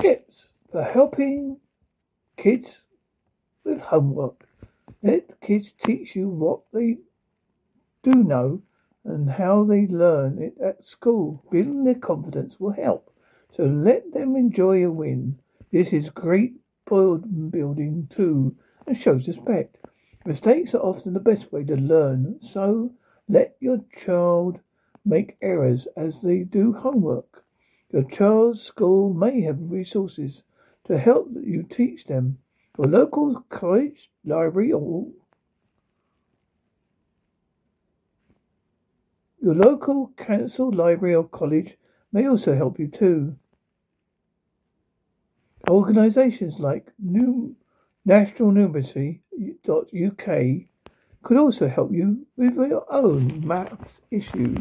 Tips for helping kids with homework. Let kids teach you what they do know and how they learn it at school. Building their confidence will help. So let them enjoy a win. This is great building too and shows respect. Mistakes are often the best way to learn, so let your child make errors as they do homework. Your child's school may have resources to help you teach them. Your local college, library, or your local council, library, or college may also help you too. Organisations like New National Numeracy.uk could also help you with your own maths issues.